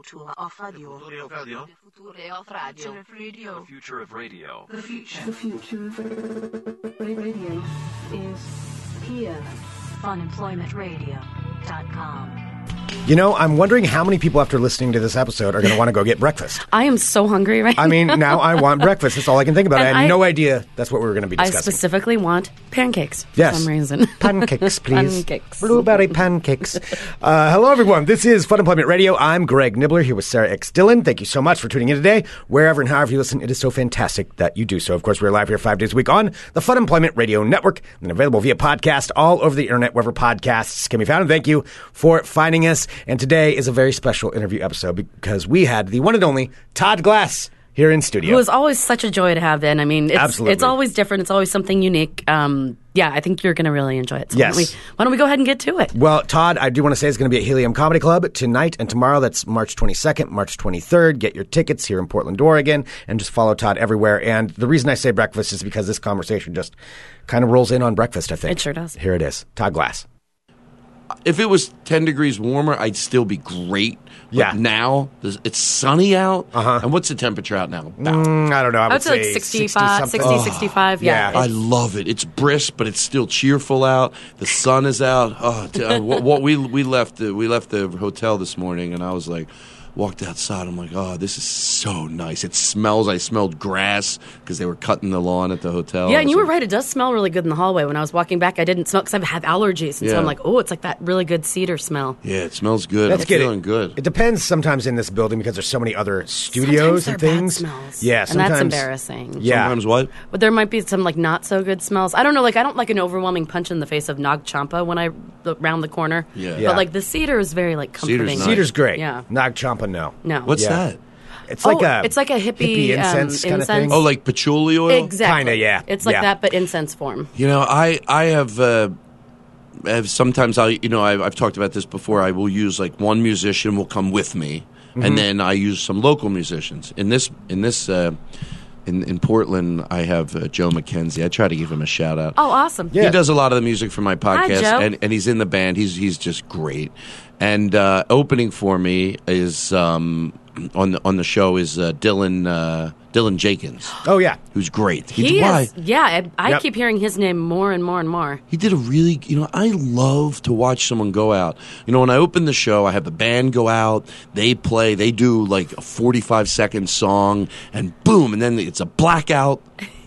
Futura of radio. Future of radio. Future of radio. The future of radio. The future. The future of radio is here. Funemploymentradio.com. You know, I'm wondering how many people after listening to this episode are going to want to go get breakfast. I am so hungry right now. I mean, now I want breakfast. That's all I can think about. I And had I- no idea that's what we were going to be I specifically want pancakes for Yes. some reason. Pancakes, please. Pancakes. Blueberry pancakes. Uh, hello, everyone. This is Fun Employment Radio. I'm Greg Nibler here with Sarah X. Dylan. Thank you so much for tuning in today. Wherever and however you listen, it is so fantastic that you do so. Of course, we're live here five days a week on the Fun Employment Radio Network and available via podcast all over the internet, wherever podcasts can be found. And thank you for finding us. And today is a very special interview episode because we had the one and only Todd Glass here in studio. It was always such a joy to have in. I mean, it's, Absolutely. it's always different. It's always something unique. Um, yeah, I think you're going to really enjoy it. So Yes. Why don't, we, why don't we go ahead and get to it? Well, Todd, I do want to say it's going to be at Helium Comedy Club tonight and tomorrow. That's March 22nd, March 23rd. Get your tickets here in Portland, Oregon, and just follow Todd everywhere. And the reason I say breakfast is because this conversation just kind of rolls in on breakfast, I think. It sure does. Here it is. Todd Glass. If it was 10 degrees warmer, I'd still be great. But Yeah. now it's sunny out. Uh-huh. And what's the temperature out now? Mm, I don't know. I I would say like 65, 60 60, 65. Yeah. yeah. I love it. It's brisk, but it's still cheerful out. The sun is out. Oh, t- uh, what, what we we left the, we left the hotel this morning, and I was like, walked outside. I'm like, oh, this is so nice. It smells. I smelled grass because they were cutting the lawn at the hotel. Yeah, and was you were right. It does smell really good in the hallway. When I was walking back, I didn't smell because I have allergies, and so I'm like, oh, it's like that really good cedar smell. Yeah, it smells good. That's I'm good. feeling good. It depends sometimes in this building because there's so many other studios Sometimes and they're bad things. smells. Yeah, and that's embarrassing. Yeah. Sometimes what? But there might be some like not so good smells. I don't know. Like I don't like an overwhelming punch in the face of Nag Champa when I r- round the corner. Yeah. Yeah. But like the cedar is very like Cedar's comforting. nice. Cedar's great. Yeah. Nag Champa, no. No. What's Yeah. that? It's like Oh, a it's like a hippie, um, incense kind of thing. incense. Oh, like patchouli oil. Exactly. Kinda, yeah. It's like Yeah. that, but incense form. You know, I I have. Uh, have sometimes I, you know, I've, I've talked about this before. I will use like one musician will come with me, Mm-hmm. and then I use some local musicians. In this, in this, uh, in in Portland, I have uh, Joe McKenzie. I try to give him a shout out. Oh, awesome. Yeah. He does a lot of the music for my podcast, Joe. and, and he's in the band. He's he's just great. And uh, opening for me is um, on the on the show is uh, Dylan uh, Dylan Jenkins, Oh, yeah. who's great. He why? is. Yeah, I, I Yep. keep hearing his name more and more and more. He did a really, you know, I love to watch someone go out. You know, when I open the show, I have the band go out, they play, they do like a 45 second song, and boom, and then it's a blackout.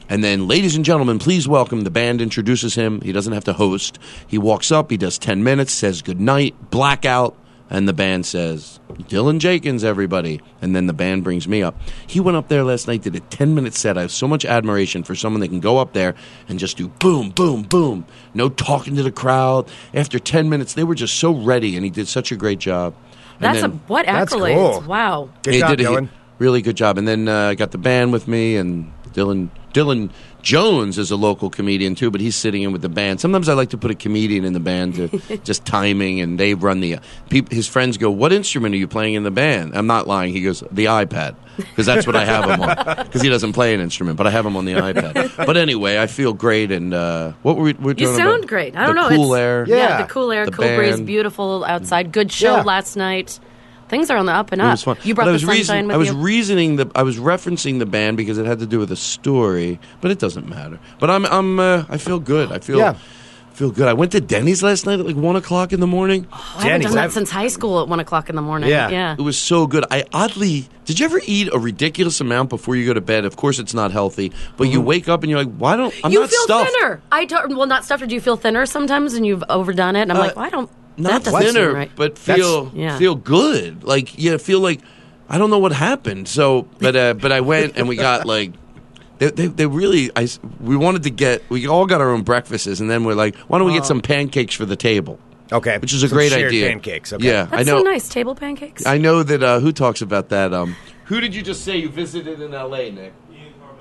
And then, ladies and gentlemen, please welcome the band introduces him. He doesn't have to host. He walks up, he does 10 minutes, says goodnight, blackout, and the band says, Dylan Jenkins, everybody. And then the band brings me up. He went up there last night, did a 10 minute set. I have so much admiration for someone that can go up there and just do boom, boom, boom. No talking to the crowd. After 10 minutes, they were just so ready, and he did such a great job. And That's then- a what That's accolades? cool. Wow. Good he job, did a Dylan. really good job. And then uh, I got the band with me, and Dylan Dylan Jones is a local comedian too, but he's sitting in with the band. Sometimes I like to put a comedian in the band to just timing, and they run the. Peop, his friends go, "What instrument are you playing in the band?" I'm not lying. He goes, "The iPad," because that's what I have him on. Because he doesn't play an instrument, but I have him on the iPad. But anyway, I feel great, and uh, what were we? We're You talking sound about? great. I don't know. Cool it's, air. Yeah. Yeah. the cool air, The cool breeze, beautiful outside. Good show Yeah. last night. Things are on the up and It up. was fun. You brought But I the was sunshine reason- with I was you. reasoning the I was referencing the band because it had to do with a story, but it doesn't matter. But I'm I'm uh, I feel good. I feel Yeah. feel good. I went to Denny's last night at like one o'clock in the morning. I haven't Denny's, done that I've- since high school at one o'clock in the morning. Yeah. yeah. It was so good. I oddly did you ever eat a ridiculous amount before you go to bed? Of course, it's not healthy, but you wake up and you're like, why don't I'm you not feel stuffed. thinner. I don't. Well, not stuffed. Or do you feel thinner sometimes, and you've overdone it? And I'm Uh, like, well, I don't. Not that thinner, right. but feel Yeah. feel good. Like yeah, feel like I don't know what happened. So, but uh, but I went and we got like. They, they, they really, I, we wanted to get, we all got our own breakfasts, and then we're like, why don't we get some pancakes for the table? Okay. Which is a Some great shared idea. pancakes. Okay. Yeah, That's I know. so nice. Table pancakes. I know that. Uh, who talks about that? Um, who did you just say you visited in L.A., Nick?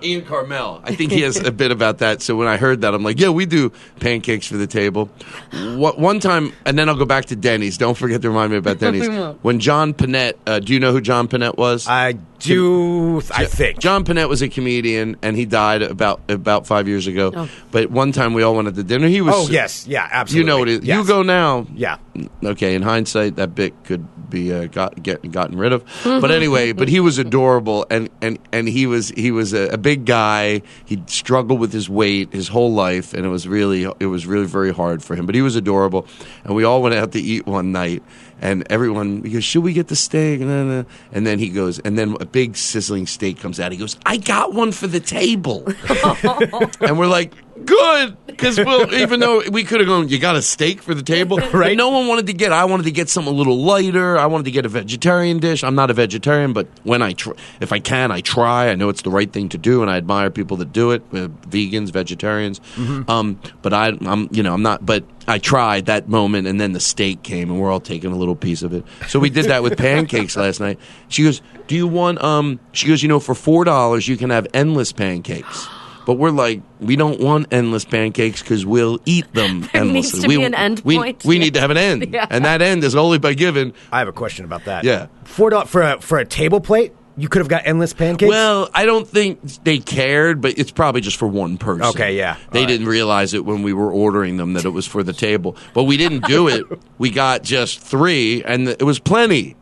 Ian Karmel. I think he has a bit about that. So when I heard that, I'm like, yeah, we do pancakes for the table. What, one time, and then I'll go back to Denny's. Don't forget to remind me about Denny's. When John Pinette, uh, do you know who John Pinette was? I do, I think. John Pinette was a comedian, and he died about about five years ago. Oh. But one time we all went to dinner. He was. Oh, yes. Yeah, absolutely. You know what it is. Yes. You go now. Yeah. Okay, in hindsight, that bit could be uh, got get, gotten rid of. But anyway, but he was adorable, and and and he was he was a, a big guy. He struggled with his weight his whole life, and it was really it was really very hard for him. But he was adorable, and we all went out to eat one night. And everyone he goes, should we get the steak? And then he goes, and then a big sizzling steak comes out. He goes, I got one for the table. and we're like, good, because we'll, even though we could have gone, you got a steak for the table, right? No one wanted to get. I wanted to get something a little lighter. I wanted to get a vegetarian dish. I'm not a vegetarian, but when I, tr- if I can, I try. I know it's the right thing to do, and I admire people that do it. Uh, vegans, vegetarians. Um, but I, I'm, you know, I'm not. But I tried that moment, and then the steak came, and we're all taking a little piece of it. So we did that with pancakes last night. She goes, "Do you want?" Um, she goes, "You know, for four dollars, you can have endless pancakes." But we're like, we don't want endless pancakes because we'll eat them There needs endlessly. to we, be an end we, point. We need to have an end, Yeah. and that end is only by giving. I have a question about that. Yeah. Four dollars for a for a table plate. You could have got endless pancakes. Well, I don't think they cared, but it's probably just for one person. Okay, yeah. They All right. didn't realize it when we were ordering them that it was for the table. But we didn't do it. we got just three, and it was plenty.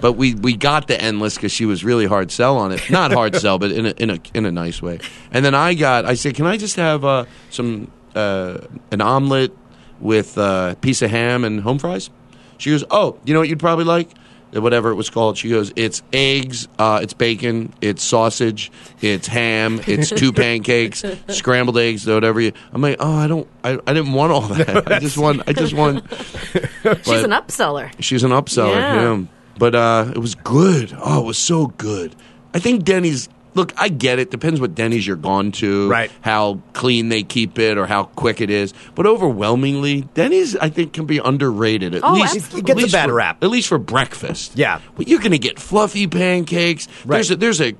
But we, we got the endless because she was really hard sell on it. Not hard sell, but in a, in a in a nice way. And then I got I said, can I just have uh, some uh, an omelet with uh, a piece of ham and home fries? She goes, oh, you know what you'd probably like? Whatever it was called. She goes, it's eggs, uh, it's bacon, it's sausage, it's ham, it's two pancakes, scrambled eggs, whatever. You, I'm like, oh, I don't, I, I didn't want all that. I just want, I just want. She's an upseller. She's an upseller. Yeah. Yeah. But uh, it was good. Oh, it was so good. I think Denny's. Look, I get it. Depends what Denny's you're gone to, Right. How clean they keep it, or how quick it is. But overwhelmingly, Denny's I think can be underrated. At Oh, least absolutely. It gets at a least bad for- rap. At least for breakfast. Yeah. Well, you're going to get fluffy pancakes. Right. There's a, there's a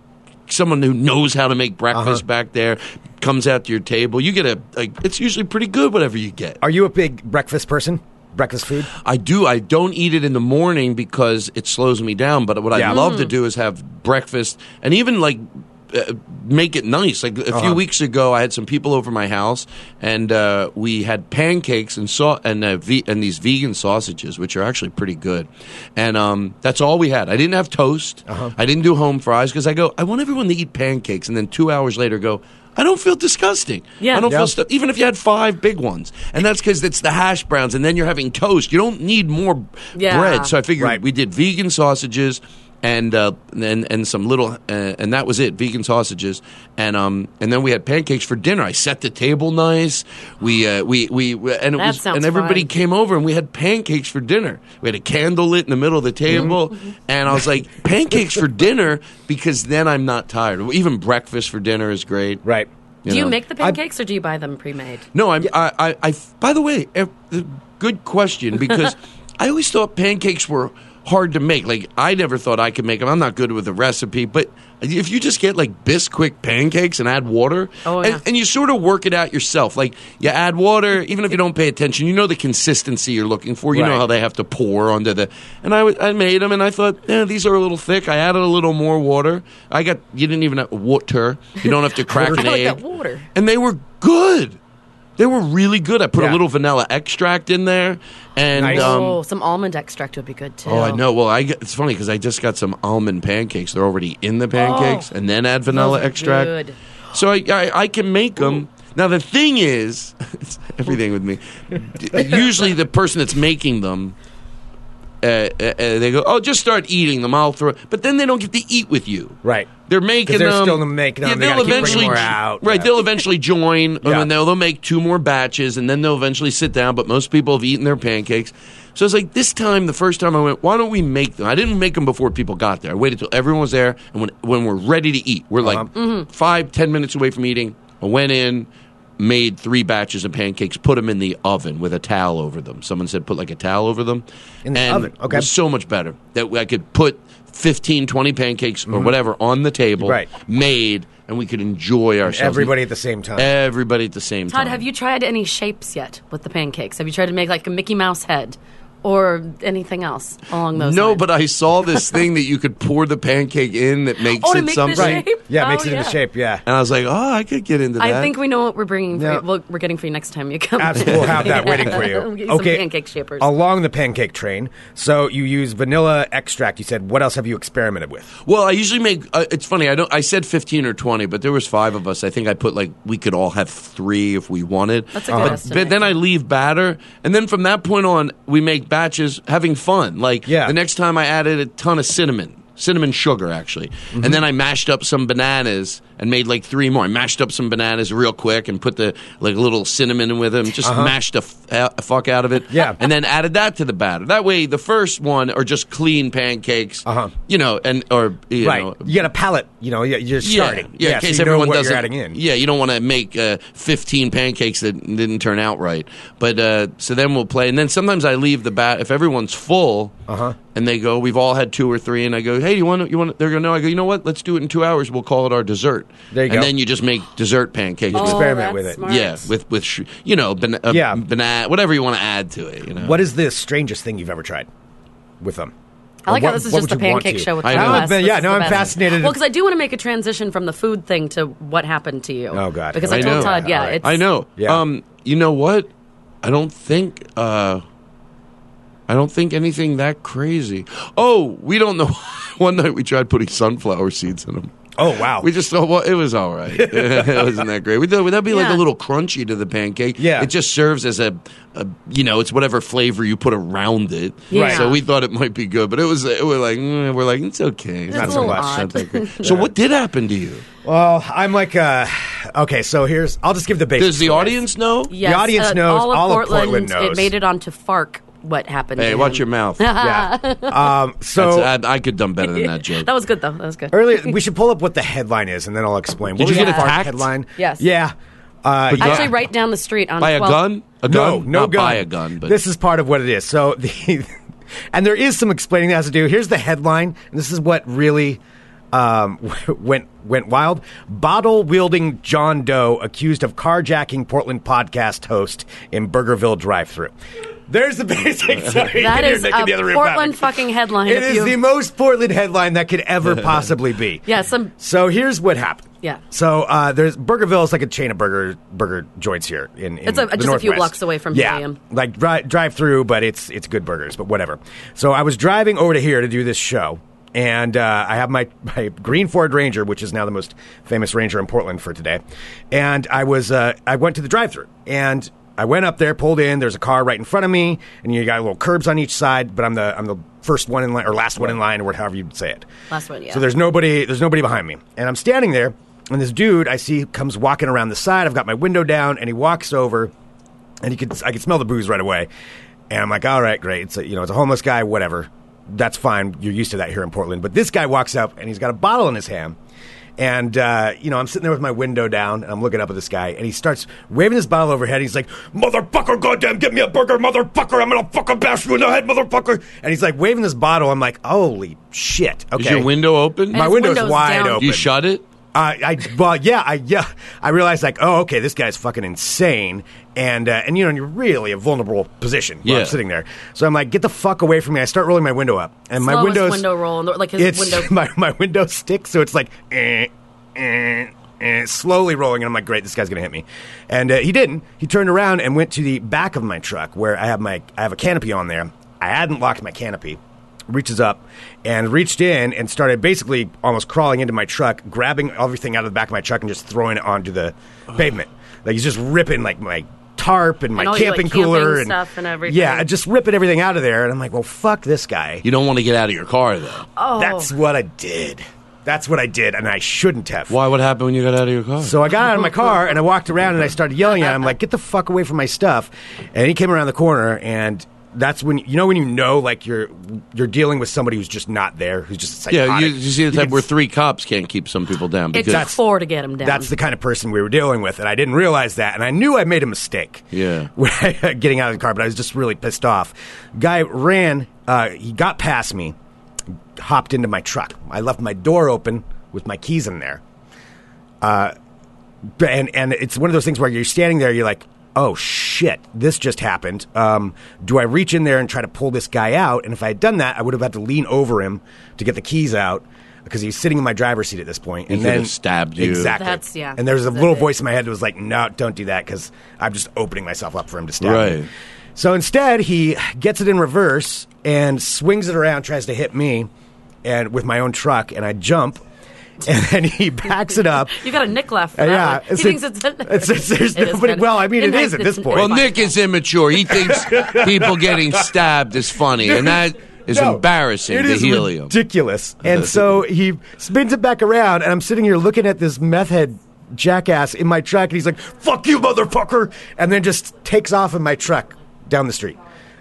someone who knows how to make breakfast Uh-huh. back there. Comes out to your table. You get a like. It's usually pretty good. Whatever you get. Are you a big breakfast person? Breakfast food? I do. I don't eat it in the morning because it slows me down. But what Yeah. I love to do is have breakfast and even like uh, make it nice. Like a Uh-huh. few weeks ago, I had some people over my house and uh, we had pancakes and saw and uh, ve- and these vegan sausages, which are actually pretty good. And um, that's all we had. I didn't have toast. Uh-huh. I didn't do home fries because I go. I want everyone to eat pancakes, and then two hours later go. I don't feel disgusting. Yeah. I don't Yeah. feel stu- even if you had five big ones, and that's because it's the hash browns, and then you're having toast. You don't need more Yeah. bread. So I figured Right. we did vegan sausages and uh, and and some little uh, and that was it vegan sausages and um and then we had pancakes for dinner I set the table nice we uh, we, we we and it That was and everybody fun. came over and we had pancakes for dinner we had a candle lit in the middle of the table Mm-hmm. and I was like pancakes for dinner because then I'm not tired even breakfast for dinner is great Right. Do you know. make the pancakes or do you buy them pre-made? No, I'm, I, I, I, by the way, eh, good question because I always thought pancakes were hard to make. Like, I never thought I could make them. I'm not good with a recipe, but if you just get like Bisquick pancakes and add water, Oh, and, yeah. and you sort of work it out yourself. Like, you add water, even if you don't pay attention, you know the consistency you're looking for. You know how they have to pour onto the. And I, I made them, and I thought, yeah, these are a little thick. I added a little more water. I got, you didn't even have water. You don't have to crack an like egg water. and they were good. They were really good. I put Yeah. a little vanilla extract in there, and Nice. um, oh, some almond extract would be good too. oh, I know. Well, I get, it's funny because I just got some almond pancakes. They're already in the pancakes, and then add vanilla extract. good. So I, I, I can make them. Now the thing is, it's everything with me. Usually, the person that's making them. Uh, uh, uh, they go, oh, just start eating them. I'll throw, but then they don't get to eat with you. Right. They're making they're them. still making them, they they'll bringing eventually more out, Right. yeah. They'll eventually join, Yeah. and then they'll make two more batches, and then they'll eventually sit down. But most people have eaten their pancakes. So it's like this time, the first time I went, why don't we make them? I didn't make them before people got there. I waited till everyone was there, and when when we're ready to eat, we're like Uh-huh. five, ten minutes away from eating. I went in. Made three batches of pancakes, put them in the oven with a towel over them. Someone said put like a towel over them. In the and oven, okay. It was so much better that I could put 15, 20 pancakes or whatever on the table, Mm-hmm. Right. made, and we could enjoy ourselves. Everybody at the same time. Everybody at the same time. Todd, have you tried any shapes yet with the pancakes? Have you tried to make like a Mickey Mouse head or anything else along those No, lines? but I saw this thing that you could pour the pancake in that makes Oh, it make the something. shape? Yeah, it Oh, makes it yeah. into shape. Yeah. And I was like, oh, I could get into that. I think we know what we're bringing. For Yeah. you, well, we're getting for you next time you come. Absolutely, we'll have that waiting for you. We'll get you some pancake shapers. Along the pancake train, so you use vanilla extract. You said, what else have you experimented with? Well, I usually make. Uh, it's funny. I don't. I said fifteen or twenty, but there was five of us. I think I put like we could all have three if we wanted. That's a good but, estimate. but then I leave batter, and then from that point on, we make batches, having fun. Like Yeah. the next time, I added a ton of cinnamon. Cinnamon sugar, actually. Mm-hmm. And then I mashed up some bananas and made like three more. I mashed up some bananas real quick and put the like a little cinnamon with them. Just mashed the f- fuck out of it. Uh-huh. Yeah. And then added that to the batter. That way, the first one are just clean pancakes. Uh-huh. You know, and or you right. know, you get a palette. You know, you- you're starting. yeah, in so case know everyone doesn't. Adding in. Yeah, you don't want to make uh, 15 pancakes that didn't turn out right. But uh, so then we'll play, and then sometimes I leave the bat if everyone's full, Uh-huh. And they go, we've all had two or three, and I go, hey, do you want you want? They're going, no. I go, you know what? Let's do it in two hours. We'll call it our dessert. There you and go. then you just make dessert pancakes. Oh, experiment with it. smart. yeah, with with sh- you know, ban- uh, Yeah. banana, whatever you want to add to it. You know, What is the strangest thing you've ever tried with them? I like Or how what- this is what just a would you want pancake to? show with I Tom know. West. But This yeah, is no, the I'm best. fascinated. Well, because I do want to make a transition from the food thing to what happened to you. Oh, God. Because I I, told know. Todd, yeah, All right. it's I know. Yeah. Um, you know what? I don't think. Uh, I don't think anything that crazy. Oh, we don't know. One night we tried putting sunflower seeds in them. Oh wow. We just thought, well, it was all right. it wasn't that great. We thought that'd be like a little crunchy to the pancake. Yeah. it just serves as a, a, you know, it's whatever flavor you put around it. Yeah. So we thought it might be good, but it was. It was like mm, we're like it's okay. It's It's not so much. odd. Not that great. So what did happen to you? well, I'm like, uh, okay. So here's. I'll just give the basics. Does the audience know? Yes, the audience uh, knows, All of, all of Portland, Portland knows. It made it onto Fark. What happened? Hey, to watch him. your mouth. Yeah. Um, so That's, I, I could done better than that joke. That was good though. That was good. earlier, we should pull up what the headline is, and then I'll explain. Did What you was get the Fark attacked? Headline. Yes. Yeah. Uh, But yeah. Actually, right down the street on By a 12 gun? A No, gun? no Not gun. buy a gun, but this is part of what it is. So the and there is some explaining that has to do. Here's the headline, and this is what really um, went went wild. Bottle wielding John Doe accused of carjacking Portland podcast host in Burgerville drive-through. There's the basic. Sorry, That you're is making a the other Portland fucking headline. It if is you- the most Portland headline that could ever possibly be. Yeah, some- So here's what happened. Yeah. So uh, there's Burgerville is like a chain of burger burger joints here in. in It's a- the just a few blocks away from yeah, Helium. like dri- drive through, but it's it's good burgers, but whatever. So I was driving over to here to do this show. And uh, I have my, my green Ford Ranger, which is now the most famous Ranger in Portland for today. And I was uh, I went to the drive-through, and I went up there, pulled in. There's a car right in front of me, and you got little curbs on each side. But I'm the I'm the first one in line or last one in line, or however you'd say it. Last one, yeah. So there's nobody there's nobody behind me, and I'm standing there, and this dude I see comes walking around the side. I've got my window down, and he walks over, and he could I could smell the booze right away, and I'm like, all right, great. It's a, you know it's a homeless guy, whatever. That's fine. You're used to that here in Portland. But this guy walks up, and he's got a bottle in his hand. And uh, you know, I'm sitting there with my window down, and I'm looking up at this guy, and he starts waving his bottle overhead. He's like, "Motherfucker, goddamn, get me a burger, motherfucker! I'm gonna fucking bash you in the head, motherfucker!" And he's like waving this bottle. I'm like, "Holy shit!" Okay, Is your window open? And my his window's window's wide down. open. you shut it? I well, yeah, I yeah, I realized like, oh, okay, this guy's fucking insane, and uh, and you know, you're really a vulnerable position while Yeah. I'm sitting there. So I'm like, get the fuck away from me. I start rolling my window up, and my Slowest windows window roll, like his it's window. my my window sticks, so it's like eh, eh, eh, slowly rolling, and I'm like, great, this guy's gonna hit me, and uh, he didn't. He turned around and went to the back of my truck where I have my I have a canopy on there. I hadn't locked my canopy. Reaches up and reached in and started basically almost crawling into my truck, grabbing everything out of the back of my truck and just throwing it onto the pavement. Like he's just ripping like my tarp and my And all your, like, camping cooler camping stuff and everything. Yeah, just ripping everything out of there. And I'm like, well, fuck this guy. You don't want to get out of your car, though. oh, That's what I did. That's what I did, and I shouldn't have. Why? What happened when you got out of your car? So I got out of my car and I walked around and I started yelling at him like, "Get the fuck away from my stuff!" And he came around the corner, and that's when you know when you know like you're you're dealing with somebody who's just not there, who's just psychotic. yeah, you, you see the type where three cops can't keep some people down it because took four to get him down. That's the kind of person we were dealing with, and I didn't realize that, and I knew I made a mistake. Yeah. when I- getting out of the car, but I was just really pissed off. Guy ran. Uh, he got past me, hopped into my truck. I left my door open with my keys in there. Uh, and and it's one of those things where you're standing there, you're like, oh shit, this just happened. Um, do I reach in there and try to pull this guy out? And if I had done that, I would have had to lean over him to get the keys out because he's sitting in my driver's seat at this point. And could then have stabbed you. Exactly. That's- yeah, And there's a little it. voice in my head that was like, "No, don't do that," because I'm just opening myself up for him to stab Right. me. So instead, he gets it in reverse and swings it around, tries to hit me, and with my own truck, and I jump. And then he backs it up. You got a Nick left. Uh, yeah. He it's- thinks it's, it's- it's- there's It is nobody- good. well, I mean, it Midnight- at this point. Well, Nick is immature. He thinks people getting stabbed is funny, and that is No, embarrassing it to helium. ridiculous. And so he spins it back around, and I'm sitting here looking at this meth head jackass in my truck, and he's like, "Fuck you, motherfucker!" And then just takes off in my truck down the street.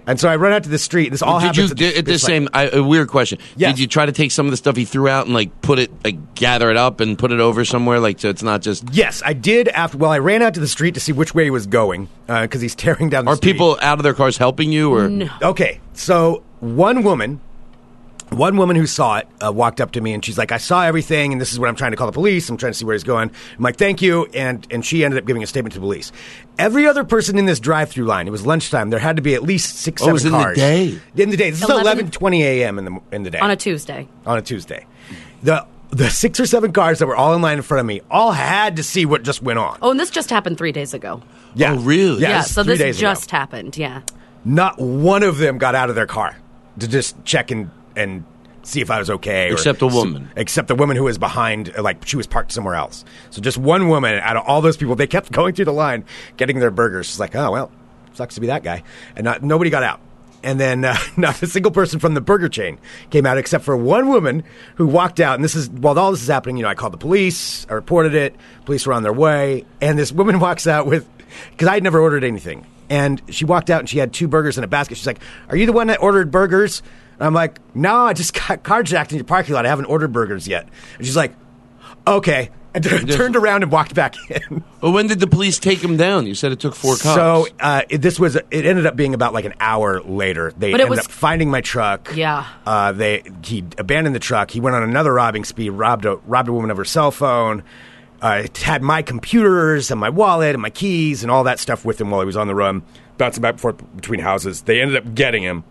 And so I run out to the street. This all Did you happens. did, at this, the like- same? I, a weird question. Yes. Did you try to take some of the stuff he threw out and like put it, like gather it up and put it over somewhere, like so it's not just. Yes, I did. After well, I ran out to the street to see which way he was going uh, because he's tearing down. the Are street. people out of their cars helping you, or No. Okay, so one woman, one woman who saw it uh, walked up to me and she's like, "I saw everything, and this is what I'm trying to call the police. I'm trying to see where he's going." I'm like, "Thank you," and and she ended up giving a statement to the police. Every other person in this drive-through line, it was lunchtime. There had to be at least six, Oh, seven it was in the cars day? In the day, this is 11 11:20 a.m. in the in the day on a Tuesday. on a Tuesday. The the six or seven cars that were all in line in front of me all had to see what just went on. Oh, and this just happened three days ago. Yeah, Oh, really? Yeah, yeah, this so three this days ago. just happened. Yeah. Not one of them got out of their car to just check and, and see if I was okay. or- Except a woman. except the woman who was behind, uh, like she was parked somewhere else. So just one woman out of all those people, they kept going through the line, getting their burgers. She's like, oh well, sucks to be that guy, and not, nobody got out. And then uh, not a single person from the burger chain came out, except for one woman who walked out. And this is while all this is happening. You know, I called the police. I reported it. Police were on their way, and this woman walks out with because I had never ordered anything. And she walked out and she had two burgers in a basket. She's like, "Are you the one that ordered burgers?" And I'm like, "No, I just got carjacked in your parking lot. I haven't ordered burgers yet." And she's like, "Okay," and turned around and walked back in. Well, when did the police take him down? You said it took four cops. So uh, it, this was it ended up being about like an hour later. They But it ended was- up finding my truck. Yeah. Uh, they he abandoned the truck. He went on another robbing spree. robbed a robbed a woman of her cell phone. It had my computers and my wallet and my keys and all that stuff with him while he was on the run, bouncing back and forth between houses. They ended up getting him.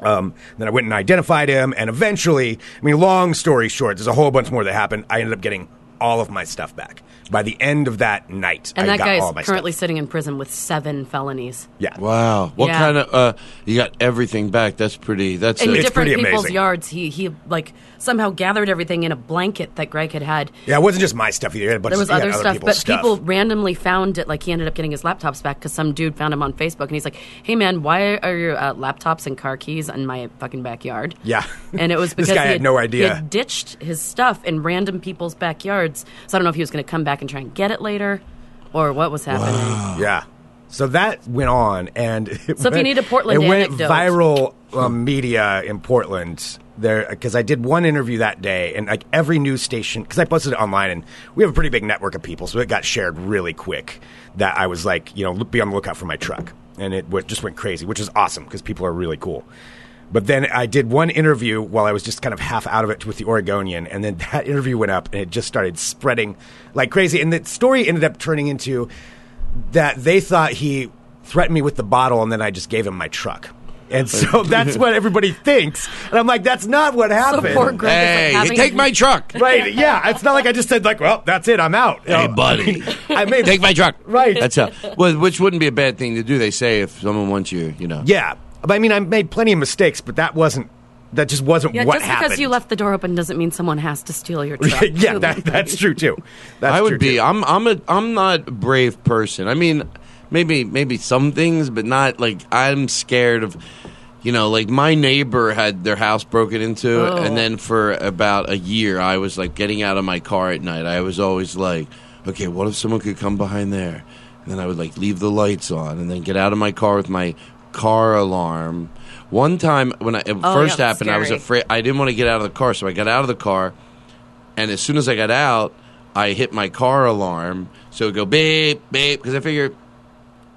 Um, then I went and identified him, and eventually, I mean, long story short, there's a whole bunch more that happened. I ended up getting all of my stuff back by the end of that night. And I that got guy is currently stuff. sitting in prison with seven felonies. Yeah. wow, what Yeah. kind of? Uh, you got everything back. That's pretty. That's In a, It's different pretty people's amazing. yards, he he like somehow gathered everything in a blanket that Greg had had. Yeah, it wasn't just my stuff either. He had a bunch There was he had other stuff, but people randomly found it. Like he ended up getting his laptops back because some dude found him on Facebook, and he's like, "Hey man, why are your uh, laptops and car keys in my fucking backyard?" Yeah. and it was because he had no idea. He had ditched his stuff in random people's backyards. So I don't know if he was going to come back and try and get it later, or what was happening. Yeah. So that went on, and it So if you need a Portland it went anecdote. viral um, media in Portland there because I did one interview that day, and like every news station because I posted it online, and we have a pretty big network of people, so it got shared really quick. That I was like, you know, be on the lookout for my truck, and it w- just went crazy, which is awesome because people are really cool. But then I did one interview while I was just kind of half out of it with the Oregonian, and then that interview went up, and it just started spreading like crazy. And the story ended up turning into that they thought he threatened me with the bottle, and then I just gave him my truck. And so that's what everybody thinks. And I'm like, that's not what So happened. poor Greg hey, is like having take my truck. right? Yeah, it's not like I just said like, well, that's it, I'm out. You Hey, know, buddy. I made Take my truck. Right. That's a well, which wouldn't be a bad thing to do. They say if someone wants you, you know. yeah. But I mean, I made plenty of mistakes, but that wasn't. That just wasn't Yeah, what just happened. because you left the door open doesn't mean someone has to steal your truck. yeah, that, that's true too. That's I true, would be. too. I'm. I'm a. I'm not a brave person. I mean, maybe maybe some things, but not like I'm scared of. You know, like my neighbor had their house broken into, Oh. and then for about a year, I was like getting out of my car at night. I was always like, okay, what if someone could come behind there? And then I would like leave the lights on, and then get out of my car with my car alarm. One time when I, it Oh, first yeah, happened, I was scary. afraid. I didn't want to get out of the car, so I got out of the car, and as soon as I got out, I hit my car alarm. So it would go beep, beep, because I figure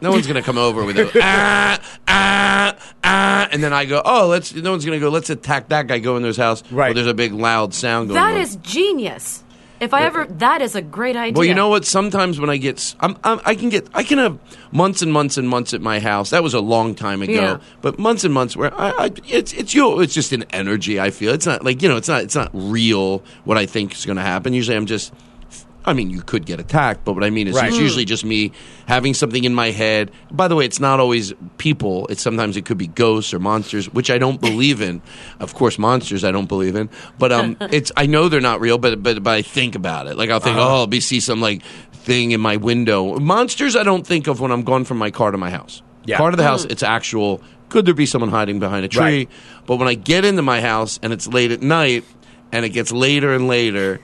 no one's going to come over with a ah, ah, ah. And then I go, oh, let's, no one's going to go, let's attack that guy, go in his house. Right. There's a big loud sound going That on. is genius. If I ever, that is a great idea. Well, you know what? Sometimes when I get, I'm, I'm, I can get, I can have months and months and months at my house. That was a long time ago, Yeah. but months and months where I, I it's, it's you. It's just an energy. I feel it's not like you know, it's not, it's not real. What I think is going to happen. Usually, I'm just. I mean, you could get attacked, but what I mean is Right. it's usually just me having something in my head. By the way, it's not always people. It's sometimes it could be ghosts or monsters, which I don't believe in. Of course, monsters I don't believe in, but um, it's I know they're not real, but but but I think about it. Like I'll think, oh, I'll be see some like thing in my window. Monsters I don't think of when I'm going from my car to my house. Yeah. Car to the house, it's actual. Could there be someone hiding behind a tree? Right. But when I get into my house and it's late at night, and it gets later and later,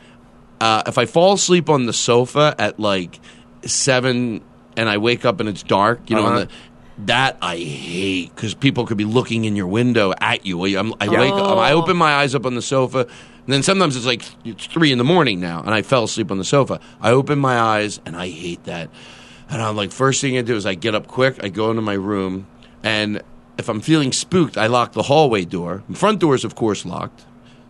uh, if I fall asleep on the sofa at like seven and I wake up and it's dark, you know, Uh-huh. and the, that I hate because people could be looking in your window at you. I'm, I wake up, I open my eyes up on the sofa, and then sometimes it's like it's three in the morning now, and I fell asleep on the sofa. I open my eyes and I hate that. And I'm like, first thing I do is I get up quick, I go into my room, and if I'm feeling spooked, I lock the hallway door. The front door is, of course, locked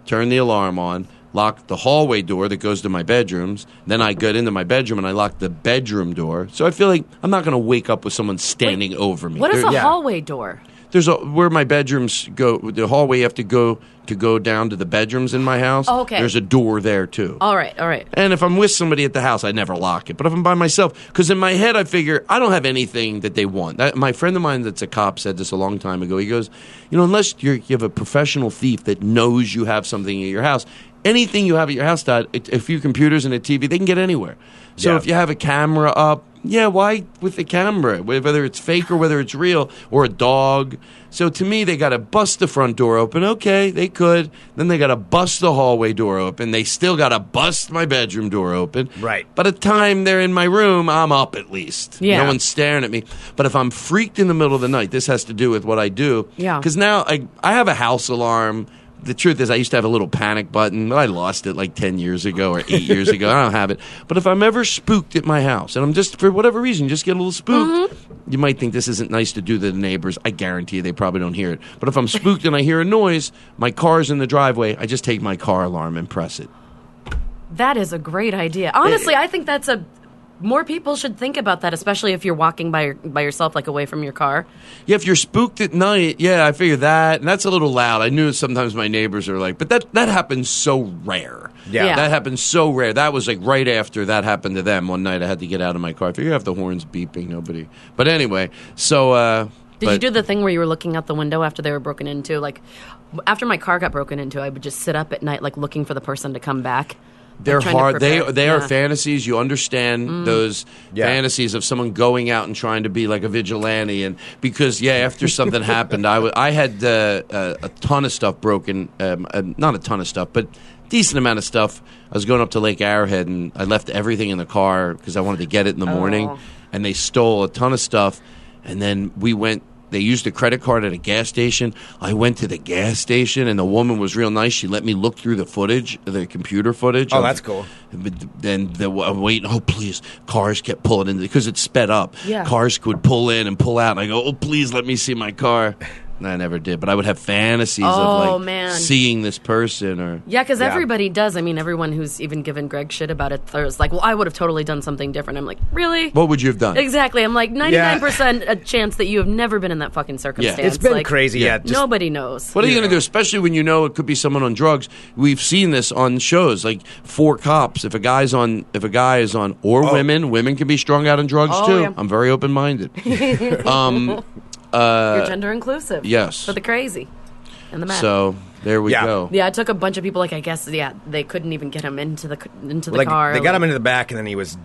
turn the alarm on, lock the hallway door that goes to my bedrooms. Then I get into my bedroom and I lock the bedroom door. So I feel like I'm not going to wake up with someone standing over me. What is There- a yeah. hallway door? There's a where my bedrooms go. The hallway you have to go to go down to the bedrooms in my house. Oh, okay. There's a door there too. All right, all right. And if I'm with somebody at the house, I never lock it. But if I'm by myself, because in my head I figure I don't have anything that they want. That, my friend of mine that's a cop said this a long time ago. He goes, you know, unless you're, you have a professional thief that knows you have something at your house, anything you have at your house, Dad, a, a few computers and a TV, they can get anywhere. So Yeah. if you have a camera up, yeah, why with the camera? Whether it's fake or whether it's real, or a dog. So to me, they got to bust the front door open. Okay, they could. Then they got to bust the hallway door open. They still got to bust my bedroom door open. Right. By the time they're in my room, I'm up at least. Yeah. No one's staring at me. But if I'm freaked in the middle of the night, this has to do with what I do. Yeah. Because now I, I have a house alarm. The truth is, I used to have a little panic button. but I lost it like 10 years ago or 8 years ago. I don't have it. But if I'm ever spooked at my house, and I'm just, for whatever reason, just get a little spooked, mm-hmm. you might think this isn't nice to do to the neighbors. I guarantee you they probably don't hear it. But if I'm spooked and I hear a noise, my car's in the driveway, I just take my car alarm and press it. That is a great idea. Honestly, I think that's a more people should think about that, especially if you're walking by your, by yourself, like away from your car. Yeah, if you're spooked at night, yeah, I figure that, and that's a little loud. I knew sometimes my neighbors are like, but that that happens so rare. Yeah. Yeah. that happens so rare. That was like right after that happened to them. One night, I had to get out of my car. I figure if the horns beeping, nobody. But anyway, so uh, Did you do the thing where you were looking out the window after they were broken into? Like, after my car got broken into, I would just sit up at night, like looking for the person to come back. They're hard. They prepare- they are yeah. Mm. fantasies. You understand those Yeah. fantasies of someone going out and trying to be like a vigilante, and because yeah, after something happened, I wa- I had uh, uh, a ton of stuff broken. Um, uh, not a ton of stuff, but decent amount of stuff. I was going up to Lake Arrowhead, and I left everything in the car because I wanted to get it in the morning, Oh. and they stole a ton of stuff, and then we went. They used a credit card at a gas station. I went to the gas station, and the woman was real nice. She let me look through the footage, the computer footage. Oh, of- that's cool. then the, I'm waiting. Oh, please! Cars kept pulling in because it sped up. Yeah. Cars could pull in and pull out, and I go, "Oh, please let me see my car." And I never did, but I would have fantasies Oh, of like man. seeing this person or Yeah, because Yeah. everybody does. I mean, everyone who's even given Greg shit about it is like, well, I would have totally done something different. I'm like, really? what would you have done? Exactly. I'm like 99% a chance that you have never been in that fucking circumstance. Yeah. It's been Like, crazy. Yeah, just, Nobody knows. What are you going to do, especially when you know it could be someone on drugs? We've seen this on shows, like Four Cops. If a guy's on, if a guy is on, or women, women can be strung out on drugs Oh, too. yeah. I'm very open minded. um, You're gender inclusive. yes. For the crazy and the mad. so there we Yeah. go. yeah, I took a bunch of people. Like, I guess, yeah, they couldn't even get him into the into the like car. they got him into the back, and then he was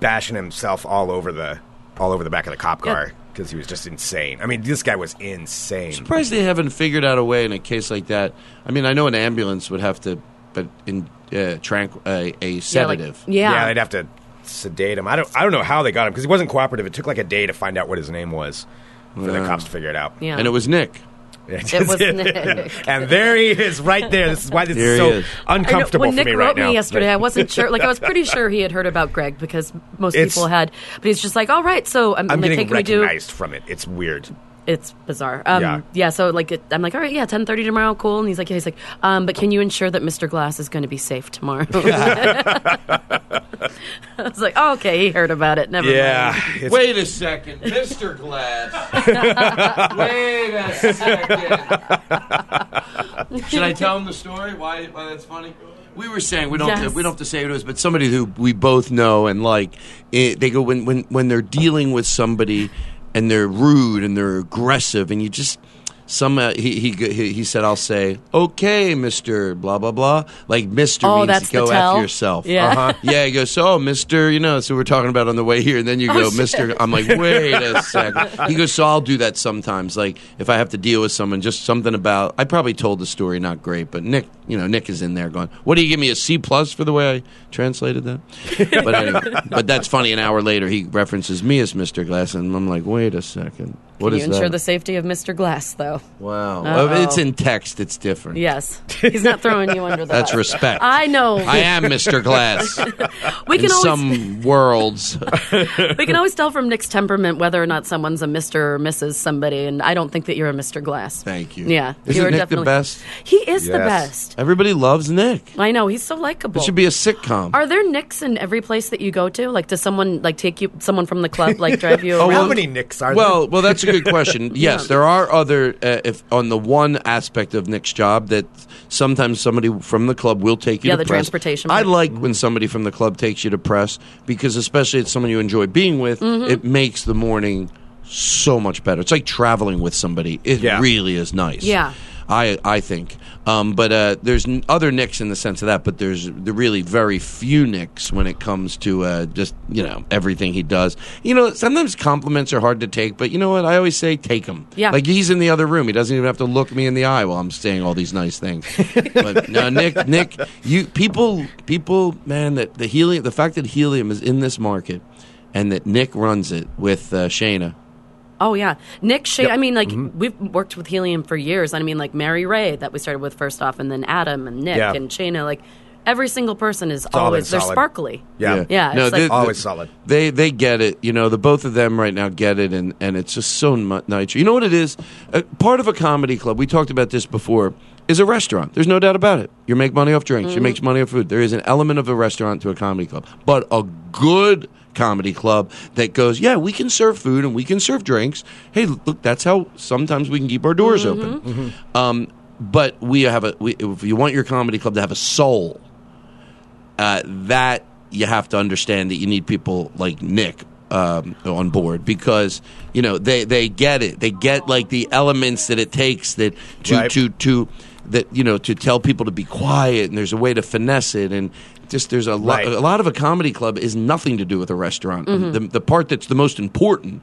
bashing himself all over the all over the back of the cop Yeah. car because he was just insane. I mean, this guy was insane. surprised they haven't figured out a way in a case like that. I mean, I know an ambulance would have to, but in uh, tranq- uh, a yeah, like- sedative. yeah. Yeah, they'd have to sedate him. I don't I don't know how they got him because he wasn't cooperative. It took like a day to find out what his name was for the cops to figure it out. Yeah. and it was Nick. It was Nick. and there he is, right there. This is why this Here is he so is. I know, uncomfortable when for Nick me wrote right now. me yesterday, I wasn't sure. Like I was pretty sure he had heard about Greg because most It's- people had. But he's just like, all right, so I'm, I'm like, getting can we do? recognized from it. It's weird. It's bizarre. Um, Yeah. yeah. So like, it, I'm like, all right, yeah, 10:30 tomorrow, cool. And he's like, yeah, he's like, um, but can you ensure that Mr. Glass is going to be safe tomorrow? I was like, oh, okay, he heard about it. Never Yeah. mind. It's- Wait a second, Mr. Glass. Wait a second. Should I tell him the story? Why, why that's funny? We were saying we don't Yes. we don't have to say who it is, but somebody who we both know and like it, they go when when when they're dealing with somebody and they're rude and they're aggressive and you just some uh, he, he he he said I'll say okay Mister blah blah blah like Mister Oh, means that's the go tell? after yourself Yeah. uh-huh. yeah he goes so Mister you know so we're talking about on the way here and then you go Oh, shit. Mister I'm like wait a second he goes so I'll do that sometimes like if I have to deal with someone just something about I probably told the story not great but Nick you know Nick is in there going what do you give me a C plus for the way I translated that but anyway but that's funny an hour later he references me as Mr. Glass and I'm like wait a second what Can is you ensure that the safety of Mr. Glass, though? wow Uh-oh. Oh, it's in text it's different Yes, he's not throwing you under the. that's bus. respect I know. I am Mr. Glass we in can always some worlds we can always tell from Nick's temperament whether or not someone's a Mister or Mrs. somebody, and I don't think that you're a Mr. Glass. thank you Yeah, isn't you are Nick definitely the best He is the best. everybody loves Nick I know he's so likable. it should be a sitcom Are there Nicks in every place that you go to? Like, does someone like take you? Someone from the club like drive you? Oh, around? How many Nicks are Well, well, that's a good question. Yes, Yeah. there are other. Uh, if on the one aspect of Nick's job that sometimes somebody from the club will take you Yeah, to the press. transportation I part. like when somebody from the club takes you to press because, especially it's someone you enjoy being with, Mm-hmm. it makes the morning so much better. It's like traveling with somebody. It Yeah. really is nice. Yeah. I I think. Um, but uh, there's other nicks in the sense of that, but there's the really very few nicks when it comes to uh, just you know everything he does. You know, sometimes compliments are hard to take, but you know what? I always say take them. Yeah. Like he's in the other room; he doesn't even have to look me in the eye while I'm saying all these nice things. but no, Nick, Nick, you people, people, man, that the helium, the fact that helium is in this market, and that Nick runs it with uh, Shayna. Oh yeah, Nick Shea. I mean, like Mm-hmm. we've worked with Helium for years. I mean, like Mary Ray that we started with first off, and then Adam and Nick Yeah. and Shayna. Like every single person is all always been they're sparkly. Yeah. Yeah, No, it's like- they- Always solid. They they get it. You know, the both of them right now get it, and and it's just so mu- nice. You know what it is? Uh, part of a comedy club. We talked about this before. Is a restaurant. There's no doubt about it. You make money off drinks. You make money off food. There is an element of a restaurant to a comedy club, but a good comedy club that goes, yeah, we can serve food and we can serve drinks. Hey, look, that's how sometimes we can keep our doors open. Um, but we have a. We, if you want your comedy club to have a soul, uh, that you have to understand that you need people like Nick um, on board because you know they they get it. They get like the elements that it takes that to Right. to to that you know to tell people to be quiet and there's a way to finesse it and just there's a lot Right. a lot of a comedy club is nothing to do with a restaurant. Mm-hmm. The, the part that's the most important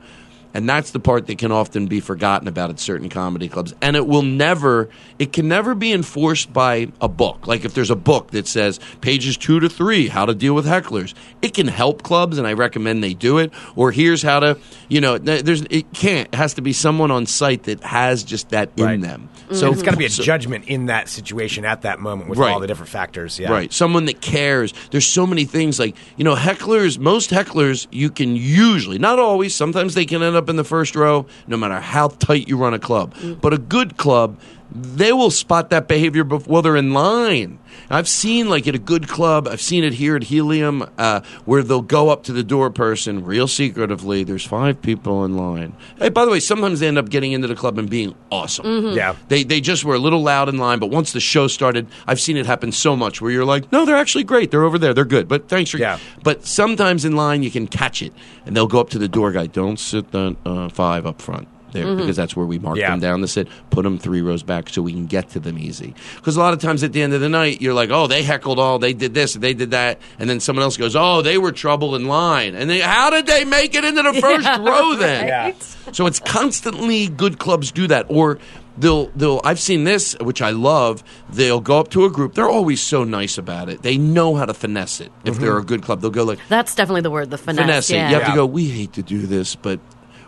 and that's the part that can often be forgotten about at certain comedy clubs. And it will never, it can never be enforced by a book. Like if there's a book that says pages two to three, how to deal with hecklers, it can help clubs, and I recommend they do it. Or here's how to, you know, there's it can't. It has to be someone on site that has just that in Right. them. So It's mm-hmm. got to be a so- judgment in that situation at that moment with Right. all the different factors. Yeah. Right. Someone that cares. There's so many things like, you know, hecklers, most hecklers, you can usually, not always, sometimes they can end up in the first row, no matter how tight you run a club. Mm. But a good club, they will spot that behavior before while they're in line. I've seen, like, at a good club, I've seen it here at Helium, uh, where they'll go up to the door person real secretively. There's five people in line. Hey, by the way, sometimes they end up getting into the club and being awesome. Yeah. They they just were a little loud in line, but once the show started, I've seen it happen so much where you're like, no, they're actually great. They're over there. They're good. But thanks for Yeah. But sometimes in line you can catch it, and they'll go up to the door guy. Don't sit the uh, five up front. There, mm-hmm. because that's where we mark Yeah. them down to sit. Put them three rows back so we can get to them easy. Because a lot of times at the end of the night, you're like, "Oh, they heckled all, they did this, they did that," and then someone else goes, "Oh, they were trouble in line," and they, how did they make it into the first row then? Yeah. So it's constantly good clubs do that, or they'll they'll. I've seen this, which I love. They'll go up to a group. They're always so nice about it. They know how to finesse it. If they're mm-hmm. a good club, they'll go like That's definitely the word, the finesse. finesse. Yeah. You have Yeah. to go. We hate to do this, but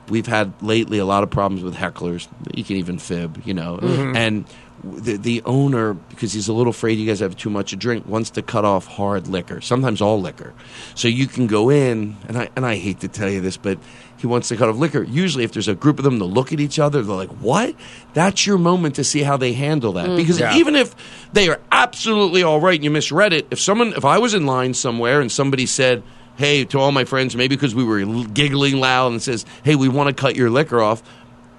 we've had lately a lot of problems with hecklers. You can even fib, you know, mm-hmm. and. the, the owner, because he's a little afraid you guys have too much to drink, wants to cut off hard liquor, sometimes all liquor. So you can go in, and I, and I hate to tell you this, but he wants to cut off liquor. Usually, if there's a group of them, they'll look at each other, they're like, what? That's your moment to see how they handle that. Mm-hmm. Because Yeah. even if they are absolutely all right and you misread it, if someone, if I was in line somewhere and somebody said, hey, to all my friends, maybe because we were giggling loud and says, hey, we want to cut your liquor off,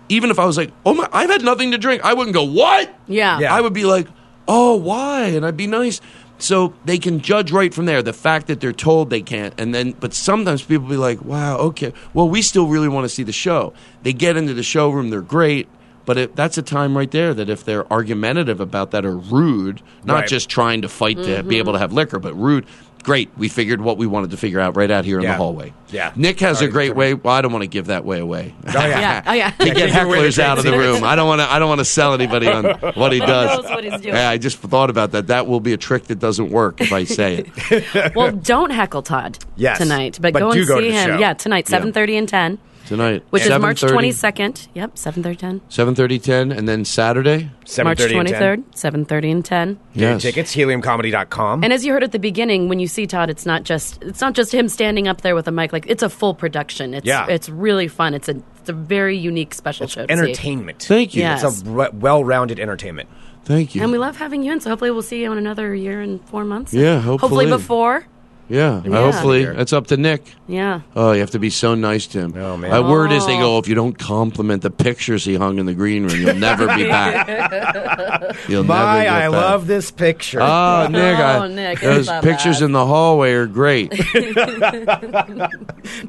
even if I was like, oh my, I've had nothing to drink, I wouldn't go, what? Yeah. Yeah. I would be like, oh, why? And I'd be nice. So they can judge right from there. The fact that they're told they can't, and then, but sometimes people be like, wow, okay, well, we still really want to see the show. They get into the showroom, they're great, but it, that's a time right there that if they're argumentative about that or rude, not Right. just trying to fight to be mm-hmm. able to have liquor, but rude. Great, we figured what we wanted to figure out right out here in Yeah. the hallway. Yeah. Nick has Sorry, a great way. Well, I don't want to give that way away. Oh, yeah. Yeah. Oh, yeah. to get Give away the hecklers out of the room. I don't want to. I don't want to sell anybody on what he He does. knows what he's doing. Yeah, I just thought about that. That will be a trick that doesn't work if I say it Well, don't heckle Todd Yes. tonight, but, But go and go see the him. show. Yeah, tonight, Yeah. 7.30 and 10, tonight. which is March 22nd. Yep, 7.30, 10. 7:30, 10, and then Saturday. March 7:30 and 10. 23rd, 7.30 and 10. Get your Yes. tickets, heliumcomedy.com. And as you heard at the beginning, when you see Todd, it's not just it's not just him standing up there with a mic. Like it's a full production. It's Yeah. it's really fun. It's a it's a very unique special show. To see. entertainment. Thank you. Yes. It's a re- well-rounded entertainment. Thank you. And we love having you in. So hopefully we'll see you in another year and four months. Yeah, hopefully. before. Yeah, Yeah. hopefully that's up to Nick. Yeah. Oh, you have to be so nice to him. Oh, man. My word is, they Oh. go, if you don't compliment the pictures he hung in the green room, you'll never be back. You'll never My, get I back. love this picture. Oh, Nick! I, Oh, Nick, those pictures bad. in the hallway are great.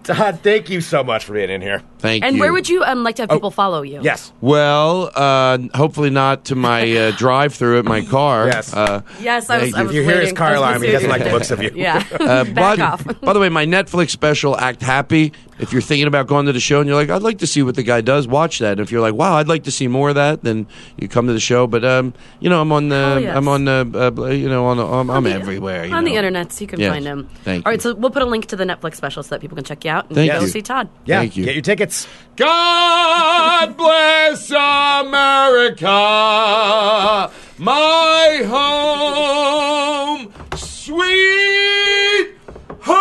Todd, thank you so much for being in here. Thank And you. And where would you um, like to have people follow you? Yes. Well, uh, hopefully not to my uh, drive-through at my car. Yes. Uh, Yes, I was. Thank I you. was You hear his car alarm. He doesn't like the looks of you. Yeah. Uh, Back by, off. by the way, my Netflix special, Act Happy. If you're thinking about going to the show and you're like, I'd like to see what the guy does, watch that. And if you're like, wow, I'd like to see more of that, then you come to the show. But um, you know, I'm on the, Oh, yes. I'm on the, uh, you know, on, the, I'm, I'm the- everywhere. you on the internet, so you can Yes. find him. Thank All you. right, so we'll put a link to the Netflix special so that people can check you out and Thank go you. see Todd. Yeah. Thank you. Get your tickets. God bless America, my home, sweet home.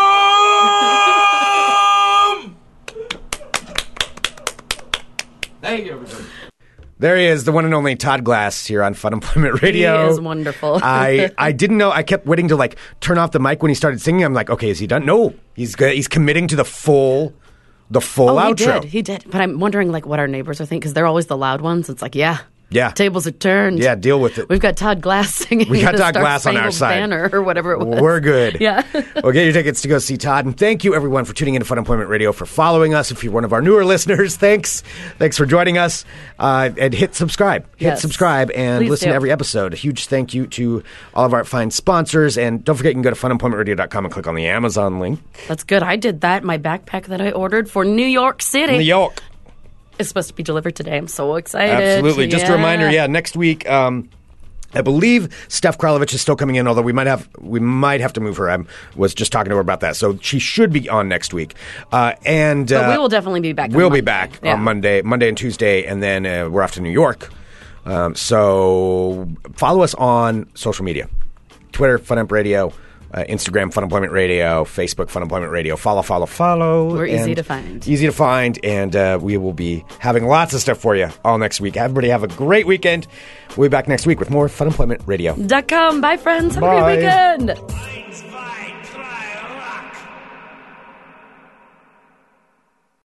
Thank you, everybody. There he is, the one and only Todd Glass here on Fun Employment Radio. He is wonderful. I I didn't know. I kept waiting to like turn off the mic when he started singing. I'm like, okay, is he done? No, he's good. He's committing to the full, the full Oh, he outro. did. He did. But I'm wondering, like, what our neighbors are thinking because they're always the loud ones. It's like, yeah, Yeah. tables are turned. Yeah, deal with it. We've got Todd Glass singing. We got Todd Glass on our side. Banner or whatever it was. We're good. Yeah. well, get your tickets to go see Todd. And thank you, everyone, for tuning in to Fun Employment Radio, for following us. If you're one of our newer listeners, thanks. Thanks for joining us. Uh, and hit subscribe. Hit Yes. subscribe and Please listen do. to every episode. A huge thank you to all of our fine sponsors. And don't forget, you can go to funemploymentradio.com and click on the Amazon link. That's good. I did that. My backpack that I ordered for New York City New York. Is supposed to be delivered today. I'm so excited. Absolutely. Just a reminder, yeah, next week, um, I believe Steph Kralovich is still coming in, although we might have we might have to move her. I was just talking to her about that, so she should be on next week. Uh, and But uh, we will definitely be back. We'll be back Yeah. on Monday, Monday and Tuesday, and then uh, we're off to New York. Um, so follow us on social media: Twitter, Fun Emp Radio. Uh, Instagram, Fun Employment Radio, Facebook, Fun Employment Radio. Follow, follow, follow. We're easy to find. Easy to find, and uh, we will be having lots of stuff for you all next week. Everybody have a great weekend. We'll be back next week with more Fun Employment Radio. Dot com. Bye, friends. Have Bye. a great weekend.